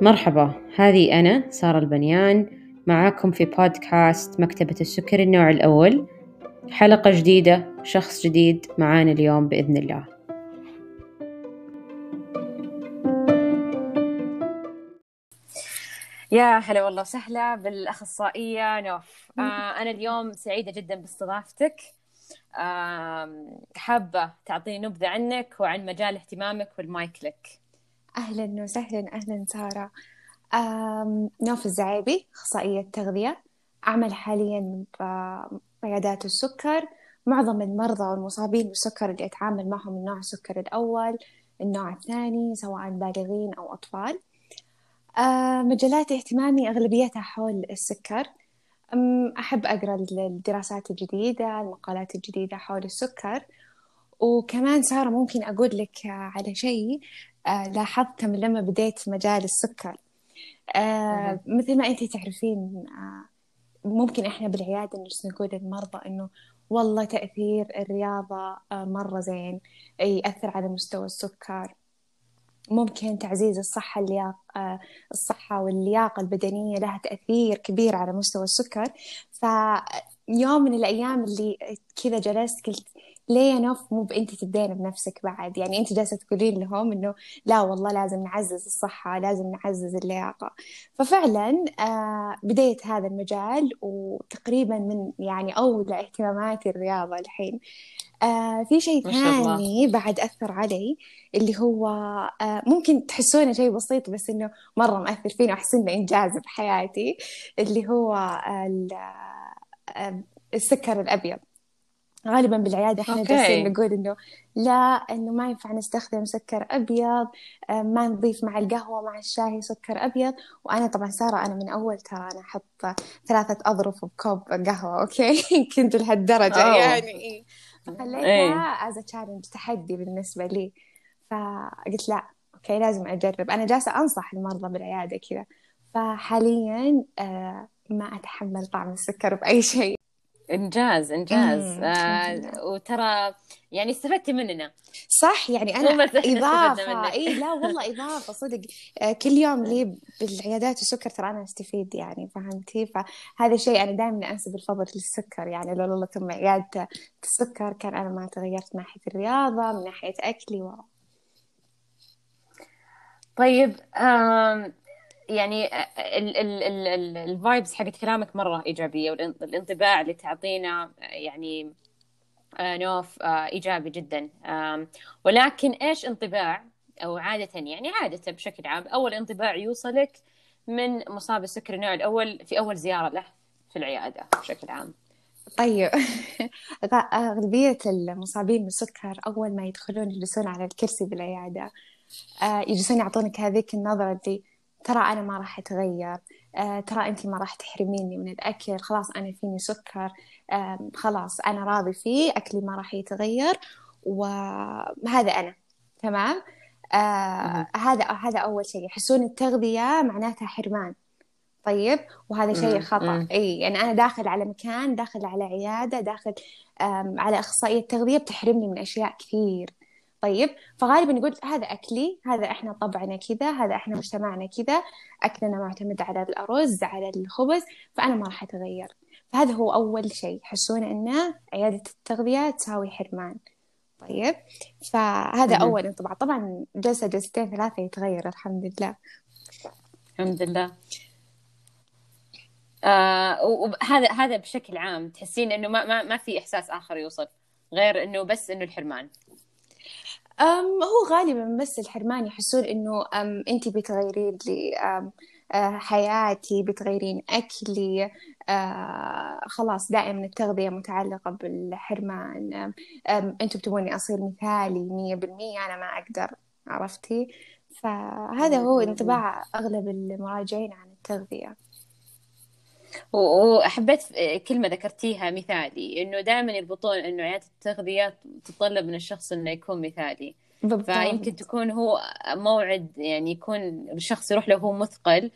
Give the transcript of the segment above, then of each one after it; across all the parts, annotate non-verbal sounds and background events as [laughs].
مرحبا هذه أنا سارة البنيان معاكم في بودكاست مكتبة السكر النوع الأول. حلقة جديدة شخص جديد معانا اليوم بإذن الله. يا هلا والله وسهلا بالأخصائية نوف. آه أنا اليوم سعيدة جدا باستضافتك. حابة تعطيني نبذة عنك وعن مجال اهتمامك والمايك لك. أهلا وسهلا أهلا سارة. نوف الزعيبي أخصائية تغذية أعمل حاليا بعيادات السكر. معظم المرضى والمصابين بالسكر اللي أتعامل معهم من نوع السكر الأول النوع الثاني سواء بالغين أو أطفال. مجالات اهتمامي أغلبيتها حول السكر. أحب أقرأ الدراسات الجديدة المقالات الجديدة حول السكر. وكمان سارة ممكن أقول لك على شيء آه، لاحظته من لما بديت مجال السكر. آه مثل ما أنت تعرفين آه ممكن إحنا بالعيادة نجلس نقول للمرضى إنه والله تأثير الرياضة آه مرة زين يأثر على مستوى السكر. ممكن تعزيز الصحة اللياقة آه، الصحة واللياقة البدنية لها تأثير كبير على مستوى السكر. فيوم من الأيام اللي كذا جلست قلت ليه يا نوف مو بأنت تبدين بنفسك بعد؟ يعني أنت جالسة تقولين لهم إنه لا والله لازم نعزز الصحة لازم نعزز اللياقة. ففعلا آه بديت هذا المجال وتقريبا من يعني أولى اهتماماتي الرياضة الحين. آه في شيء ثاني بعد أثر علي اللي هو آه ممكن تحسونه شيء بسيط بس إنه مرة مأثر فيني وأحس إنه إنجاز بحياتي اللي هو آه السكر الأبيض. غالبا بالعيادة إحنا جالسين نقول إنه لا إنه ما ينفع نستخدم سكر أبيض آه، ما نضيف مع القهوة مع الشاي سكر أبيض. وأنا طبعا سارة أنا من أول ترى أنا أحط ثلاثة أظرف بكوب قهوة أوكي؟ [laughs] كنت لهالدرجة أوه. يعني. خليتها as challenge تحدي بالنسبة لي. فقلت لا أوكي لازم أجرب. أنا جالسة أنصح المرضى بالعيادة كذا. فحاليا آه ما أتحمل طعم السكر بأي شيء. إنجاز إنجاز. آه وترى يعني استفدتي مننا. صح يعني أنا [laughs] إضافة. إي لا والله إضافة صدق. آه كل يوم لي بالعيادات السكر ترى أنا أستفيد يعني فهمتي؟ فهذا الشيء أنا دائما أنسب الفضل للسكر يعني. لو الله ثم عيادة السكر كان أنا ما تغيرت من ناحية الرياضة من ناحية أكلي و... طيب يعني الفايبس حقت كلامك مرة إيجابية والانطباع اللي تعطينا يعني آه، نوف آه، إيجابي جدا. ولكن إيش انطباع؟ أو عادة يعني عادة بشكل عام أول انطباع يوصلك من مصاب السكر النوع الأول في أول زيارة له في العيادة بشكل عام. طيب. [laughs] أغلبية المصابين بالسكر أول ما يدخلون يجلسون على الكرسي بالعيادة آه، يجلسون يعطونك هذيك النظرة اللي ترى أنا ما راح أتغير. آه ترى أنت ما راح تحرميني من الأكل. خلاص أنا فيني سكر. آه خلاص أنا راضي فيه. أكلي ما راح يتغير. وهذا أنا. تمام؟ آه هذا هذا أول شيء. يحسون التغذية معناتها حرمان. طيب؟ وهذا شيء خطأ. إي يعني أنا داخل على مكان داخل على عيادة داخل على إخصائية تغذية بتحرمني من أشياء كثير. طيب فغالبا نقول هذا أكلي هذا إحنا طبعنا كذا هذا إحنا مجتمعنا كذا أكلنا معتمد على الأرز على الخبز فأنا ما راح أتغير. فهذا هو أول شيء يحسون إن عيادة التغذية تساوي حرمان. طيب فهذا أول انطباع. طبعا جلسة جلستين ثلاثة يتغير الحمد لله. الحمد لله. آه وهذا هذا بشكل عام تحسين إنه ما ما, ما في إحساس آخر يوصل غير إنه بس إنه الحرمان. أم هو غالبا بس الحرمان يحسون إنه أم أنت بتغيرين لي أم أه حياتي بتغيرين أكلي أه خلاص دائما التغذية متعلقة بالحرمان. أنتوا بتبوني أصير مثالي مية بالمية أنا ما أقدر عرفتي؟ فهذا هو انطباع أغلب المراجعين عن التغذية. وحبيت كلمة ذكرتيها مثالي إنه دائما يربطون إنه عيادة التغذية تتطلب من الشخص إنه يكون مثالي. بالضبط. فيمكن تكون هو موعد يعني يكون الشخص يروح له هو مثقل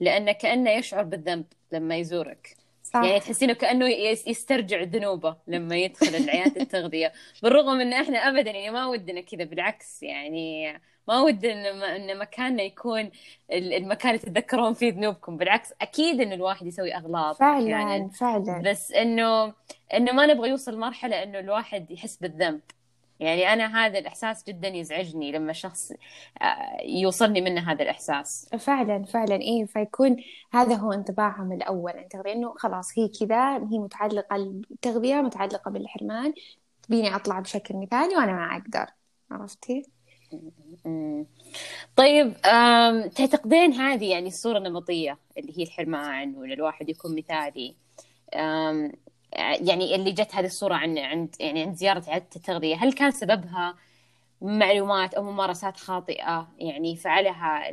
لأنه كأنه يشعر بالذنب لما يزورك. صح. يعني تحسينه كأنه يس- يسترجع ذنوبه لما يدخل العيادة التغذية. بالرغم إن إحنا ابدا يعني ما ودنا كذا بالعكس يعني ما ودنا إن إن مكاننا يكون ال- المكان اللي تتذكرون فيه ذنوبكم بالعكس أكيد انه الواحد يسوي أغلاط فعلا أحياناً. فعلا. بس إنه إنه ما نبغى يوصل مرحله إنه الواحد يحس بالذنب. يعني أنا هذا الإحساس جدا يزعجني لما شخص آه، يوصلني منه هذا الإحساس. فعلا فعلا. إيه فيكون هذا هو انطباعهم الأول. عن التغذية إنه خلاص هي كذا هي متعلقة التغذية متعلقة بالحرمان. تبيني أطلع بشكل مثالي وأنا ما أقدر. عرفتي؟ طيب تعتقدين هذه يعني الصورة النمطية اللي هي الحرمان ولا الواحد يكون مثالي. يعني اللي جت هذه الصورة عن عند يعني عند زيارة عيادة التغذية هل كان سببها معلومات أو ممارسات خاطئة؟ يعني فعلها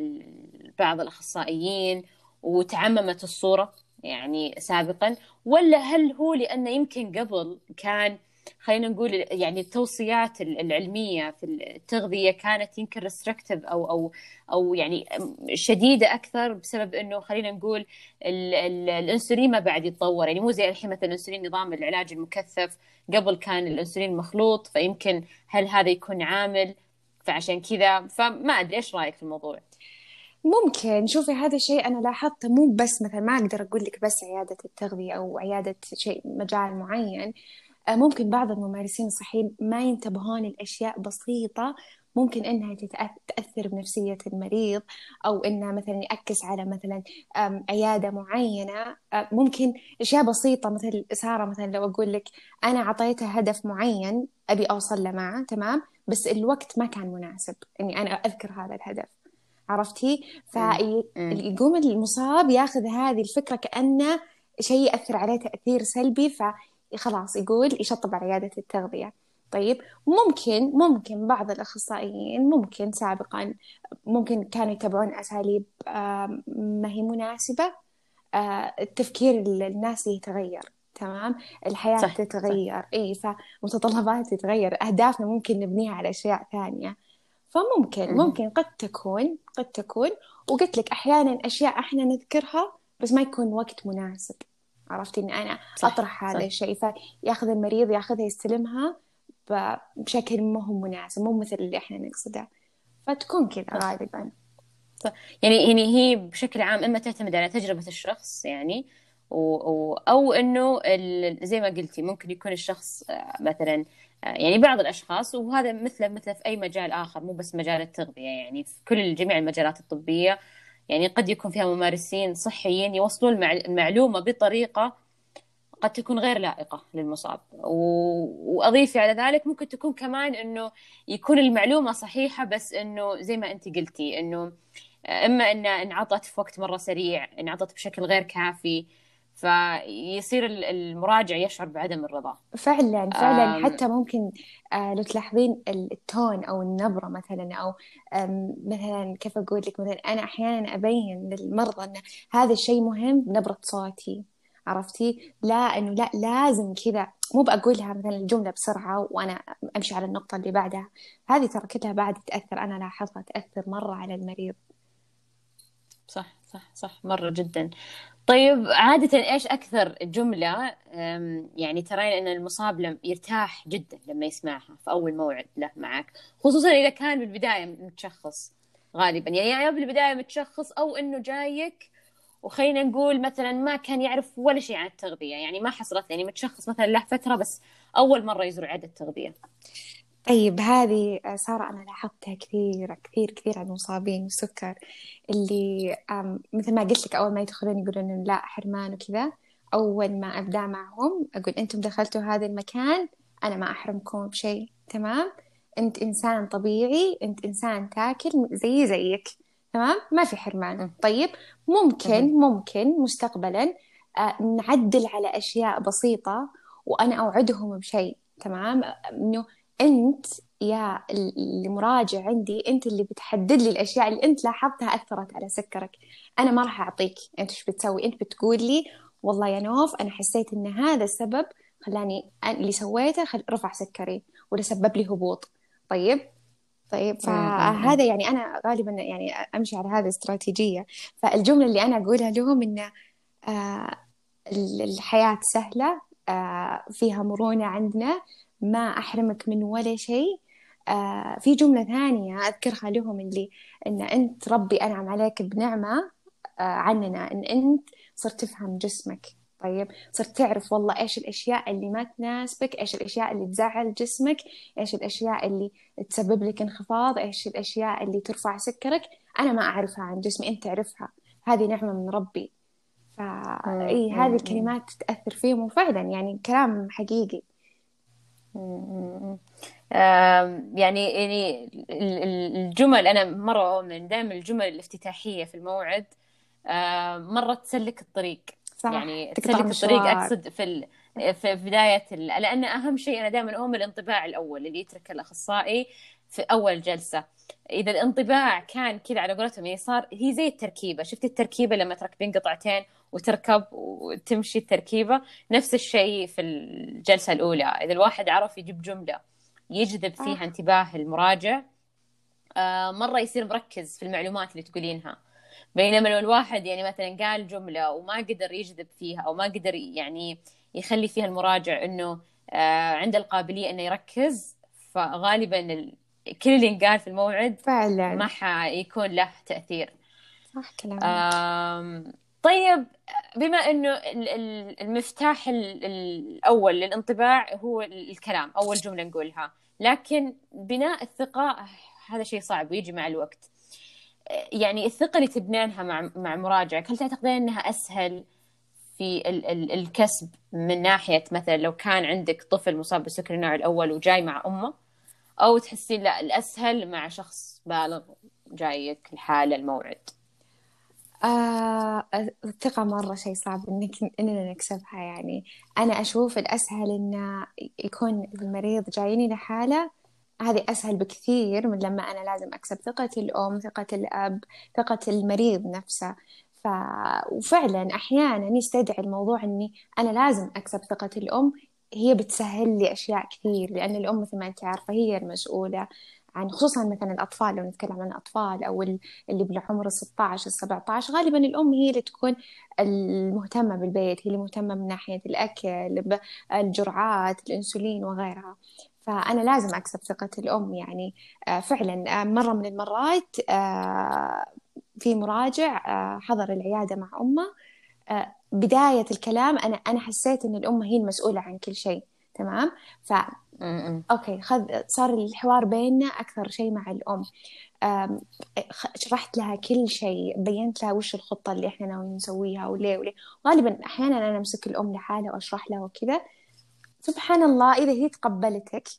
بعض الأخصائيين وتعممت الصورة يعني سابقا ولا هل هو لأنه يمكن قبل كان خلينا نقول يعني التوصيات ال- العلمية في التغذية كانت يمكن ريستركتيف أو أو أو يعني شديدة أكثر بسبب إنه خلينا نقول ال ال الأنسولين ما بعد يتطور. يعني مو زي الحين مثلا الأنسولين نظام العلاج المكثف. قبل كان الأنسولين مخلوط فيمكن هل هذا يكون عامل؟ فعشان كذا فما أدري إيش رأيك في الموضوع؟ ممكن. شوفي هذا الشيء أنا لاحظته مو بس مثلا ما أقدر أقول لك بس عيادة التغذية أو عيادة شيء مجال معين. ممكن بعض الممارسين الصحيين ما ينتبهون لأشياء بسيطة ممكن إنها تتأ- تأثر بنفسية المريض أو إنها مثلا يعكس على مثلا آم، عيادة معينة. آه، ممكن أشياء بسيطة مثل سارة مثلا لو أقول لك أنا أعطيتها هدف معين أبي أوصل له معه تمام؟ بس الوقت ما كان مناسب إني أنا أذكر هذا الهدف. عرفتي؟ فيقوم المصاب ياخذ هذه الفكرة كأنه شيء يأثر عليه تأثير سلبي فخلاص يقول يشطب على عيادة التغذية. طيب ممكن ممكن بعض الأخصائيين ممكن سابقا ممكن كانوا يتبعون أساليب ما هي مناسبة آه، التفكير ال- الناس يتغير تمام؟ الحياة صح، تتغير. إي فمتطلبات تتغير. أهدافنا ممكن نبنيها على أشياء ثانية. فممكن مم. ممكن قد تكون قد تكون وقلت لك أحيانا أشياء إحنا نذكرها بس ما يكون وقت مناسب. عرفتي إني أنا صح، أطرح هذا. الشيء فياخذ المريض ياخذها يستلمها بشكل ما هو مناسب مو مثل اللي إحنا نقصده فتكون كذا. غالبا يعني يعني هي بشكل عام إما تعتمد على تجربة الشخص يعني و... أو إنه ال... زي ما قلتي ممكن يكون الشخص آه، مثلا آه، يعني بعض الأشخاص وهذا مثله مثله في أي مجال آخر مو بس مجال التغذية يعني في كل جميع المجالات الطبية يعني قد يكون فيها ممارسين صحيين يوصلون المع... المعلومة بطريقة قد تكون غير لائقة للمصاب. و... وأضيفي على ذلك ممكن تكون كمان إنه يكون المعلومة صحيحة بس إنه زي ما أنت قلتي إنه إما إن انعطت في وقت مرة سريع انعطت بشكل غير كافي فيصير ال- المراجع يشعر بعدم الرضا. فعلا فعلا. حتى ممكن آه لو تلاحظين التون أو النبرة مثلا آم مثلا كيف أقول لك مثلا أنا أحيانا أبين للمرضى أن هذا الشيء مهم بنبرة صوتي. عرفتي؟ لا إنه لا لازم كذا. مو بقولها مثلا الجملة بسرعة وأنا أمشي على النقطة اللي بعدها. هذه ترى كلها بعد تأثر أنا لاحظتها تأثر مرة على المريض. صح صح صح مرة جدا. طيب عادة إيش أكثر جملة يعني ترين أن المصاب لم يرتاح جدا لما يسمعها في أول موعد له معك؟ خصوصا إذا كان بالبداية متشخص غالبا. يعني يا بالبداية متشخص أو إنه جايك وخلينا نقول مثلا ما كان يعرف ولا شيء عن التغذية. يعني ما حصلت يعني متشخص مثلا له فترة بس أول مرة يزور عيادة التغذية طيب هذه سارة أنا لاحظتها كثير كثير كثير عن المصابين بالسكر اللي مثل ما قلت لك أول ما يدخلون يقولون لا حرمان وكذا. أول ما أبدأ معهم أقول أنتم دخلتوا هذا المكان أنا ما أحرمكم بشيء. تمام؟ أنت إنسان طبيعي أنت إنسان تاكل زي زيك. تمام؟ ما في حرمان. طيب ممكن ممكن مستقبلا آه، نعدل على أشياء بسيطة وأنا أوعدهم بشيء. تمام؟ إنه أنت يا المراجع عندي أنت اللي بتحدد لي الأشياء اللي أنت لاحظتها أثرت على سكرك. أنا ما راح أعطيك أنت إيش بتسوي. أنت بتقول لي والله يا نوف أنا حسيت إن هذا السبب خلاني اللي سويته خل... رفع سكري ولا سبب لي هبوط. طيب؟ طيب فهذا يعني أنا غالبا يعني أمشي على هذه الاستراتيجية. فالجملة اللي أنا أقولها لهم إنه آه الحياة سهلة آه، فيها مرونة عندنا ما أحرمك من ولا شيء. آه، في جملة ثانية أذكرها لهم اللي إن أنت ربي أنعم عليك بنعمة آه، عننا. إن أنت صرت تفهم جسمك. طيب صرت تعرف والله إيش الأشياء اللي ما تناسبك إيش الأشياء اللي تزعل جسمك إيش الأشياء اللي تسبب لك انخفاض إيش الأشياء اللي ترفع سكرك. أنا ما أعرفها عن جسمي أنت تعرفها. هذه نعمة من ربي. فإي هذه الكلمات تأثر فيهم وفعلا يعني كلام حقيقي. يعني يعني الجمل أنا مرة من دائما الجمل الافتتاحية في الموعد مرة تسلك الطريق. صح. يعني تسلك الطريق أقصد في في بداية لأن أهم شيء أنا دائما أؤمن الانطباع الأول اللي يترك الأخصائي في أول جلسة. إذا الانطباع كان كذا على قولتهم يعني صار هي زي التركيبة. شفت التركيبة لما تركبين قطعتين وتركب وتمشي التركيبة. نفس الشيء في الجلسة الأولى. إذا الواحد عرف يجيب جملة يجذب فيها انتباه المراجع آه مرة يصير مركز في المعلومات اللي تقولينها. بينما لو الواحد يعني مثلا قال جملة وما قدر يجذب فيها أو ما قدر يعني يخلي فيها المراجع إنه آه عنده القابلية إنه يركز فغالبا كل اللي انقال في الموعد فعلا. ما حيكون له تأثير. صح كلامك. طيب بما إنه المفتاح الأول للانطباع هو الكلام أول جملة نقولها. لكن بناء الثقة هذا شيء صعب ويجي مع الوقت. يعني الثقة اللي تبنينها مع مع مراجعك هل تعتقدين إنها أسهل في ال ال الكسب من ناحية مثلا لو كان عندك طفل مصاب بالسكر النوع الأول وجاي مع أمه؟ أو تحسين لا الأسهل مع شخص بالغ جايك الحاله الموعد؟ آه الثقة مرة شيء صعب إنك إننا نكسبها يعني. أنا أشوف الأسهل إن يكون المريض جايني لحالة هذه أسهل بكثير من لما أنا لازم أكسب ثقة الأم ثقة الأب ثقة المريض نفسه. ف... وفعلا أحيانا يستدعي الموضوع إني أنا لازم أكسب ثقة الأم. هي بتسهل لي أشياء كثير لأن الأم مثل ما أنت عارفة هي المسؤولة. عن خصوصا مثلا الأطفال لو نتكلم عن الأطفال أو اللي بالعمر ال 16 ال 17 غالبا الأم هي اللي تكون المهتمة بالبيت هي اللي مهتمة من ناحية الأكل الجرعات الأنسولين وغيرها. فأنا لازم أكسب ثقة الأم يعني آه، فعلا آه، مرة من المرات آه، في مراجع حضر العيادة مع أمه. بداية الكلام أنا أنا حسيت إن الأم هي المسؤولة عن كل شيء تمام؟ ف أوكي خذ صار الحوار بيننا أكثر شيء مع الأم. شرحت لها كل شيء بينت لها وش الخطة اللي إحنا ناويين نسويها وليه وليه. غالبا أحيانا أنا أمسك الأم لحالها وأشرح لها وكذا. سبحان الله إذا هي تقبلتك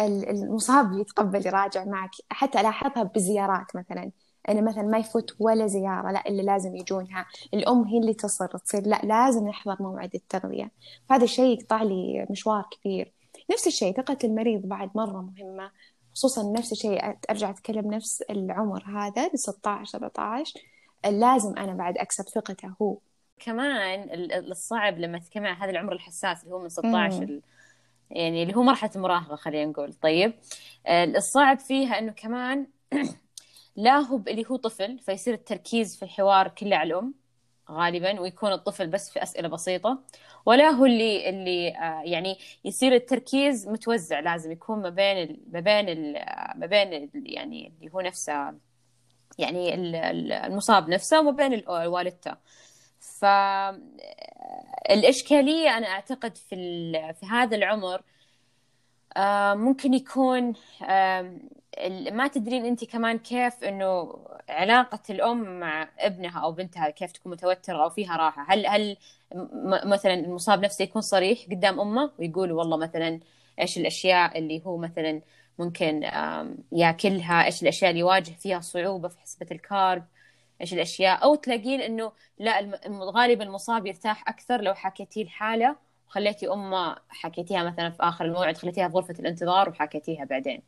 المصاب يتقبل يراجع معك. حتى ألاحظها بزيارات مثلا. أنا مثلا ما يفوت ولا زيارة لا اللي لازم يجونها. الأم هي اللي تصر تصير لا لازم نحضر موعد التغذية. فهذا الشيء يقطع لي مشوار كبير. نفس الشيء ثقة المريض بعد مرة مهمة خصوصا نفس الشيء أرجع أتكلم نفس العمر هذا ل 16 17 لازم أنا بعد أكسب ثقته هو. كمان الصعب لما تتكلم عن هذا العمر الحساس اللي هو من 16 مم. يعني اللي هو مرحلة المراهقة خلينا نقول. طيب الصعب فيها إنه كمان [clears throat] لا هو اللي هو طفل فيصير التركيز في الحوار كله على الأم. غالبا ويكون الطفل بس في أسئلة بسيطة. ولا هو اللي اللي آه يعني يصير التركيز متوزع لازم يكون ما بين ما بين ال ما بين يعني اللي هو نفسه يعني المصاب نفسه وما بين والدته. فالإشكالية أنا أعتقد في في هذا العمر آه ممكن يكون آه ما تدرين انت كمان كيف انه علاقة الأم مع ابنها أو بنتها كيف تكون متوترة أو فيها راحة؟ هل هل مثلا المصاب نفسه يكون صريح قدام أمه ويقول والله مثلا إيش الأشياء اللي هو مثلا ممكن ياكلها؟ إيش الأشياء اللي يواجه فيها صعوبة في حسبة الكارب؟ إيش الأشياء؟ أو تلاقين إنه لا غالبا المصاب يرتاح أكثر لو حكيتي الحالة. وخليتي أمه حكيتيها مثلا في آخر الموعد خليتيها في غرفة الانتظار وحكيتيها بعدين.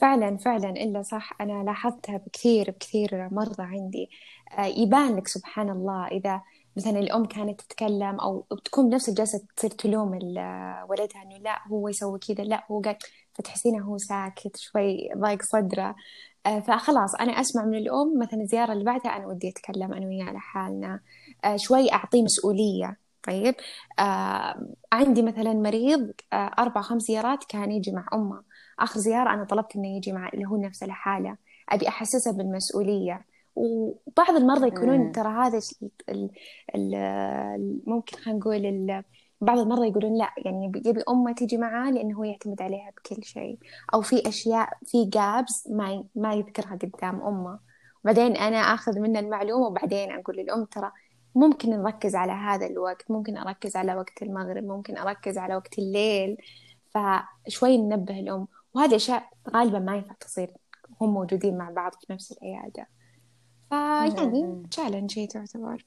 فعلا فعلا إلا صح. أنا لاحظتها بكثير بكثير مرضى عندي. آه، يبان لك سبحان الله إذا مثلا الأم كانت تتكلم أو تكون بنفس الجلسة تصير تلوم ولدها إنه لا هو يسوي كذا لا هو قال فتحسينه هو ساكت شوي ضايق صدره. آه، فخلاص أنا أسمع من الأم مثلا الزيارة اللي بعدها أنا ودي أتكلم أنا وياه على حالنا. آه، شوي أعطيه مسؤولية. طيب. آه عندي مثلا مريض آه أربع خمس زيارات كان يجي مع أمه. آخر زيارة أنا طلبت إنه يجي مع اللي هو نفس الحالة أبي أحسسه بالمسؤولية. وبعض المرضى يكونون ترى هذا ال ال ممكن خلينا نقول بعض المرضى يقولون لا. يعني يبي أمه تيجي معاه لأنه هو يعتمد عليها بكل شيء. أو في أشياء في جابس ما ما يذكرها قدام أمه. وبعدين أنا آخذ منه المعلومة وبعدين أقول للأم ترى ممكن نركز على هذا الوقت ممكن أركز على وقت المغرب ممكن أركز على وقت الليل فشوي ننبه الأم وهذه أشياء غالبا ما ينفع تصير هم موجودين مع بعض في نفس العيادة. فيعني تشالنج هي تعتبر.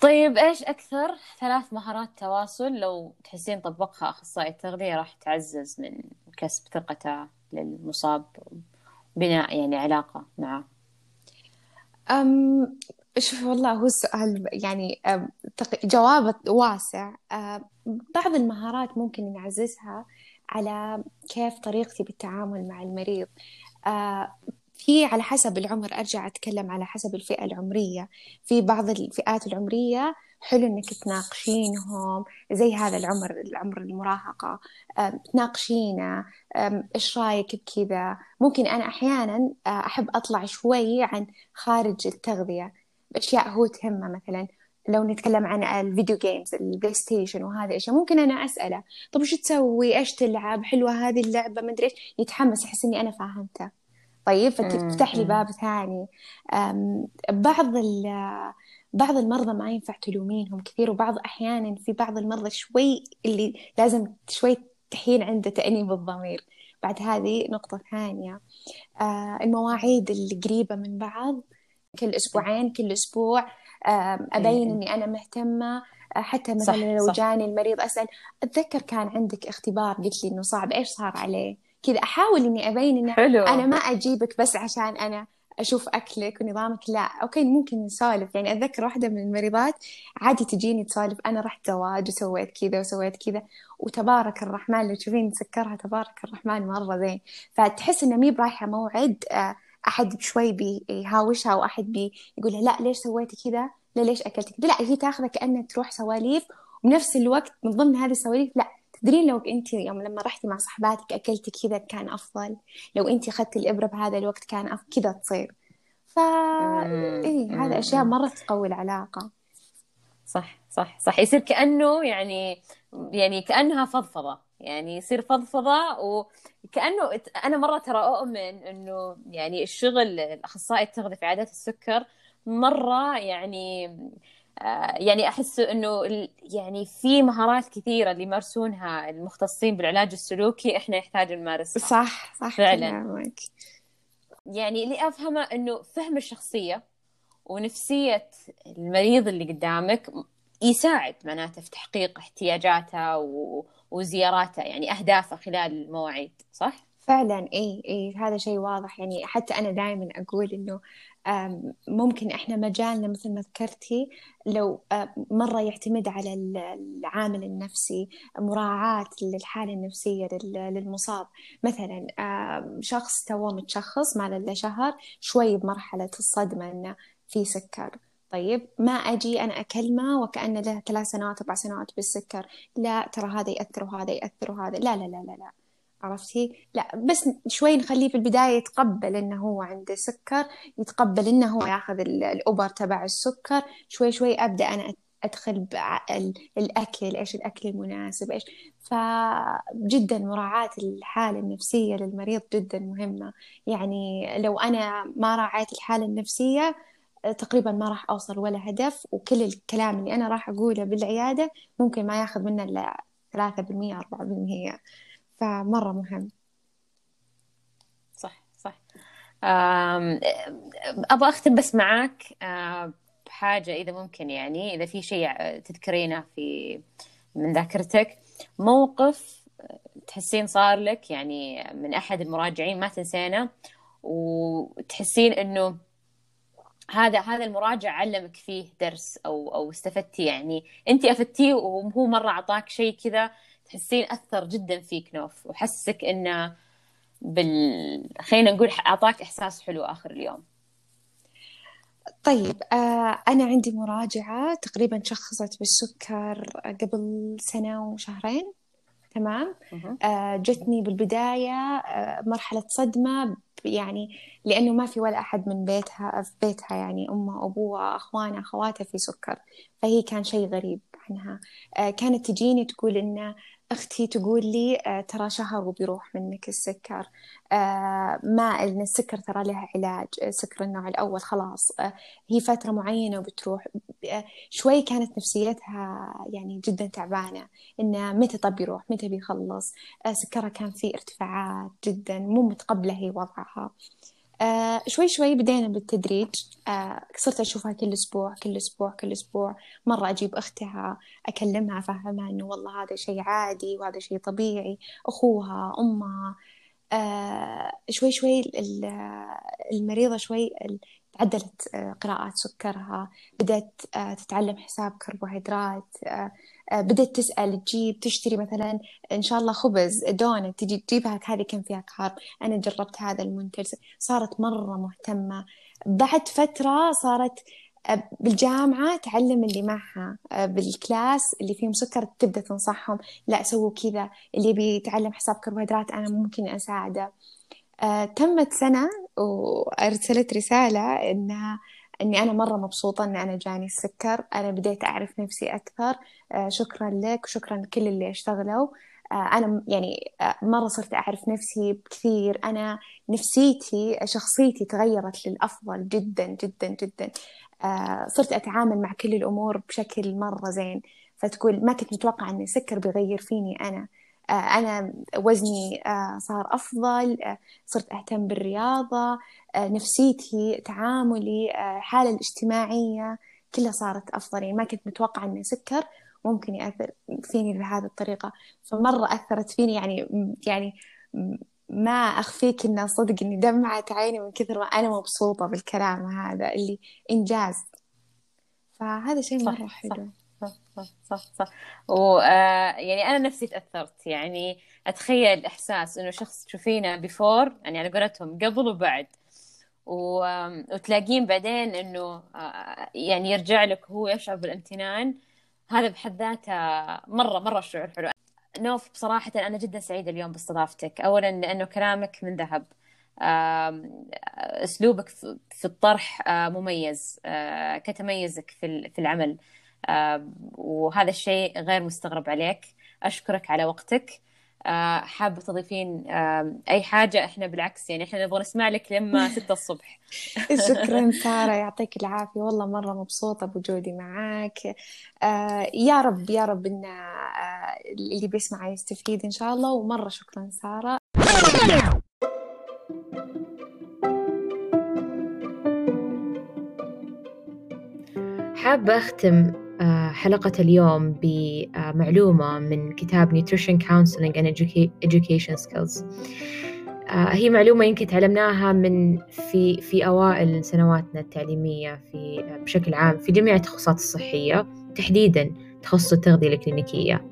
طيب إيش أكثر ثلاث مهارات تواصل لو تحسين طبقها أخصائي التغذية راح تعزز من كسب ثقته للمصاب بناء يعني علاقة معه؟ أم شوف والله هو السؤال يعني جوابه واسع. بعض المهارات ممكن نعززها على كيف طريقتي بالتعامل مع المريض. في على حسب العمر أرجع أتكلم على حسب الفئة العمرية. في بعض الفئات العمرية حلو إنك تناقشينهم زي هذا العمر العمر المراهقة. تناقشينه. إيش رأيك بكذا؟ ممكن أنا أحيانا أحب أطلع شوي عن خارج التغذية. أشياء هو تهمه مثلا. لو نتكلم عن ال video games البلاي ستيشن وهذه الأشياء ممكن أنا أسأله طب وش تسوي؟ إيش تلعب؟ حلوة هذه اللعبة ما أدري إيش. يتحمس يحس إني أنا فاهمته. طيب فتفتح لي باب ثاني. بعض بعض المرضى ما ينفع تلومينهم كثير وبعض أحيانا في بعض المرضى شوي اللي لازم شوي تحين عنده تأنيب الضمير. بعد هذه نقطة ثانية. آه، المواعيد اللي قريبة من بعض كل أسبوعين كل أسبوع. أبين إني أنا مهتمة. آه، حتى مثلا لو جاني المريض أسأل أتذكر كان عندك اختبار؟ قلت لي إنه صعب. إيش صار عليه؟ كذا أحاول إني أبين إنه حلو. أنا ما أجيبك بس عشان أنا أشوف أكلك ونظامك؟ لا. أوكي ممكن نسولف. يعني أتذكر واحدة من المريضات عادي تجيني تسولف أنا رحت زواج وسويت كذا وسويت كذا وتبارك الرحمن لو تشوفين سكرها تبارك الرحمن مرة زين. فتحس إنه مي برايحة موعد آه، أحد شوي بيهاوشها واحد بيقولها لا ليش سويتي كذا؟ لا ليش اكلتي كذا؟ لا هي تاخذه كانها تروح سواليف وبنفس الوقت من ضمن هذه السواليف لا. تدرين لو انت يوم لما رحتي مع صحباتك أكلتي كذا كان أفضل؟ لو انت اخذتي الإبرة بهذا الوقت كان أفضل كذا تصير. ف إيه هذا أشياء مرة تقوي العلاقة. صح صح صح. يصير كأنه يعني يعني كأنها فضفضة. يعني يصير فضفضة وكأنه أنا مرة ترى أؤمن إنه يعني الشغل الأخصائي التغذيه في عادات السكر مرة يعني يعني أحس إنه يعني في مهارات كثيرة اللي يمارسونها المختصين بالعلاج السلوكي إحنا نحتاج نمارسها صح صح فعلا كلامك. يعني اللي أفهمه إنه فهم الشخصية ونفسية المريض اللي قدامك يساعد معناته في تحقيق احتياجاته و... وزياراته يعني أهدافه خلال المواعيد صح؟ فعلا اي اي هذا شيء واضح. يعني حتى أنا دائما أقول إنه ممكن إحنا مجالنا مثل ما ذكرتي لو مرة يعتمد على العامل النفسي مراعاة للحالة النفسية للمصاب. مثلا شخص توه متشخص ما له شهر شوي بمرحلة الصدمة إنه في سكر. طيب ما أجي أنا أكلمه وكأنه له ثلاث سنوات أربع سنوات بالسكر. لا ترى هذا يأثر وهذا يأثر وهذا. لا لا لا لا, لا. عرفتي؟ لا بس شوي نخليه في البداية يتقبل إنه هو عنده سكر يتقبل إنه هو ياخذ الأوبر تبع السكر. شوي شوي أبدأ أنا أدخل الأكل إيش الأكل المناسب إيش. فجدا مراعاة الحالة النفسية للمريض جدا مهمة. يعني لو أنا ما راعيت الحالة النفسية تقريبا ما راح أوصل ولا هدف وكل الكلام اللي أنا راح أقوله بالعيادة ممكن ما ياخذ منا إلا ثلاثة بالمية أربعة بالمية. فمرة مهم. صح صح. أبغى أختم بس معاك بحاجة إذا ممكن يعني إذا في شيء تذكرينه في من ذاكرتك. موقف تحسين صار لك يعني من أحد المراجعين ما تنسينه وتحسين إنه هذا هذا المراجع علمك فيه درس أو أو استفدتي يعني. انت أفدتيه وهو مرة أعطاك شيء كذا تحسين أثر جدا فيك نوف وحسك إنه بال خلينا نقول أعطاك إحساس حلو آخر اليوم. طيب آه أنا عندي مراجعة تقريبا شخصت بالسكر قبل سنة وشهرين. تمام؟ آه جتني بالبداية آه مرحلة صدمة يعني لأنه ما في ولا أحد من بيتها في بيتها يعني أمها أبوها أخوانها أخواتها في سكر فهي كان شيء غريب عنها. آه كانت تجيني تقول إنه أختي تقول لي آه ترى شهر وبيروح منك السكر. آه ما إن السكر ترى له علاج. سكر النوع الأول خلاص. آه هي فترة معينة وبتروح. شوي كانت نفسيتها يعني جدا تعبانة. إنه متى طب يروح؟ متى بيخلص؟ سكرها كان فيه ارتفاعات جدا مو متقبلة هي وضعها. آه شوي شوي بدينا بالتدريج. آه صرت أشوفها كل أسبوع كل أسبوع كل أسبوع. مرة أجيب أختها أكلمها أفهمها إنه والله هذا شيء عادي وهذا شيء طبيعي. أخوها أمها. آه شوي شوي المريضة شوي تعدلت قراءات سكرها بدأت تتعلم حساب كربوهيدرات بدأت تسأل تجيب تشتري مثلا إن شاء الله خبز دونت تجي تجيبها هذه كم فيها carb؟ أنا جربت هذا المنتج صارت مرة مهتمة. بعد فترة صارت بالجامعة تعلم اللي معها بال class اللي فيهم سكر تبدأ تنصحهم لا سووا كذا اللي بيتعلم حساب كربوهيدرات أنا ممكن أساعده. آه، تمت سنة وأرسلت رسالة إنها إني أنا مرة مبسوطة إن أنا جاني السكر أنا بديت أعرف نفسي أكثر آه، شكرا لك وشكرا لكل اللي اشتغلوا. آه، أنا يعني مرة صرت أعرف نفسي بكثير أنا نفسيتي شخصيتي تغيرت للأفضل جدا جدا جدا. صرت أتعامل مع كل الأمور بشكل مرة زين فتقول ما كنت متوقعة إن السكر بيغير فيني أنا. آه، أنا وزني آه، صار أفضل آه، صرت أهتم بالرياضة نفسيتي تعاملي حالة الاجتماعية كلها صارت أفضل. يعني ما كنت متوقعة إن سكر ممكن يأثر فيني بهذه الطريقة. فمرة أثرت فيني يعني يعني ما أخفيك إنه صدق إني دمعت عيني من كثر ما أنا مبسوطة بالكلام هذا اللي إنجاز. فهذا شيء مرة حلو صح. صح صح ويعني أنا نفسي تأثرت. يعني أتخيل إحساس إنه شخص تشوفينه بيفور يعني على قولتهم قبل وبعد. و... وتلاقين بعدين إنه يعني يرجع لك هو يشعر بالامتنان. هذا بحد ذاته مرة مرة شعور حلو. نوف بصراحة أنا جدا سعيدة اليوم باستضافتك. أولا لأنه كلامك من ذهب. أسلوبك في الطرح مميز كتميزك في العمل. وهذا الشيء غير مستغرب عليك. أشكرك على وقتك. آه، حابة تضيفين أي حاجة؟ إحنا بالعكس يعني إحنا نبغى نسمع لك لما [laughs] ستة الصبح. [laughs] شكرا [laughs] سارة يعطيك العافية. والله مرة مبسوطة بوجودي معاك. آه، يا رب يا رب إن آه، اللي بيسمع يستفيد إن شاء الله. ومرة شكرا سارة. حابة أختم حلقة اليوم بمعلومة من كتاب Nutrition Counseling and Education Skills. آه، هي معلومة يمكن تعلمناها من في في أوائل سنواتنا التعليمية في بشكل عام في جميع التخصصات الصحية تحديدا تخصص التغذية الكلينيكية.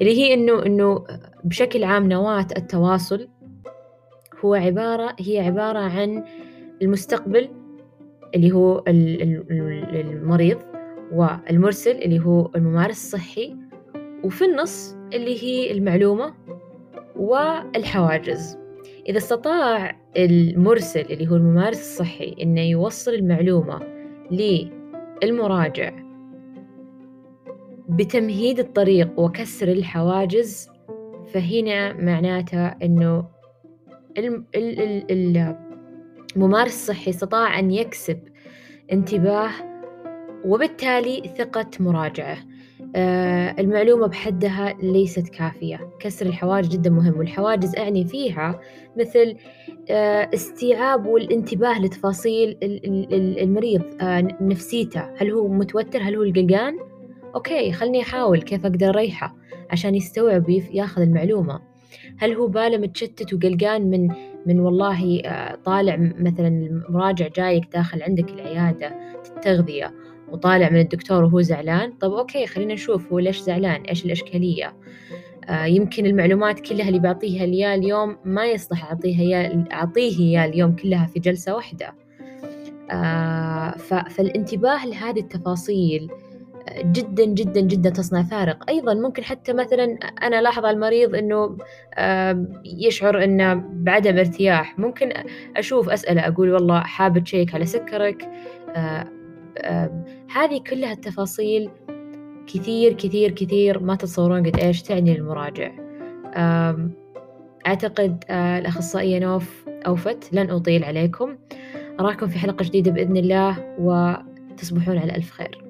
اللي هي إنه إنه بشكل عام نواة التواصل هو عبارة هي عبارة عن المستقبل اللي هو المريض والمرسل اللي هو الممارس الصحي وفي النص اللي هي المعلومة والحواجز. إذا استطاع المرسل اللي هو الممارس الصحي إنه يوصل المعلومة للمراجع بتمهيد الطريق وكسر الحواجز فهنا معناته إنه الممارس الصحي استطاع أن يكسب انتباه وبالتالي ثقة مراجعة. آه المعلومة بحدها ليست كافية. كسر الحواجز جدا مهم والحواجز أعني فيها مثل آه استيعاب والانتباه لتفاصيل المريض آه نفسيته. هل هو متوتر؟ هل هو القلقان؟ أوكي خلني أحاول كيف أقدر أريحه عشان يستوعب يأخذ المعلومة. هل هو باله متشتت وقلقان من من والله طالع مثلا المراجع جايك داخل عندك العيادة التغذية؟ وطالع من الدكتور وهو زعلان. طب أوكي خلينا نشوف هو ليش زعلان إيش الإشكالية؟ آه يمكن المعلومات كلها اللي بعطيها إياه اليوم ما يصلح أعطيها إياه أعطيه إياه اليوم كلها في جلسة واحدة. آه، فالانتباه لهذه التفاصيل جدا جدا جدا تصنع فارق. أيضا ممكن حتى مثلا أنا لاحظ على المريض أنه يشعر أنه بعدم ارتياح. ممكن أشوف أسأله أقول والله حاب تشيك على سكرك. هذه كلها التفاصيل كثير كثير كثير ما تتصورون قد إيش تعني للمراجع. أعتقد الأخصائية نوف أوفت لن أطيل عليكم. أراكم في حلقة جديدة بإذن الله وتصبحون على ألف خير.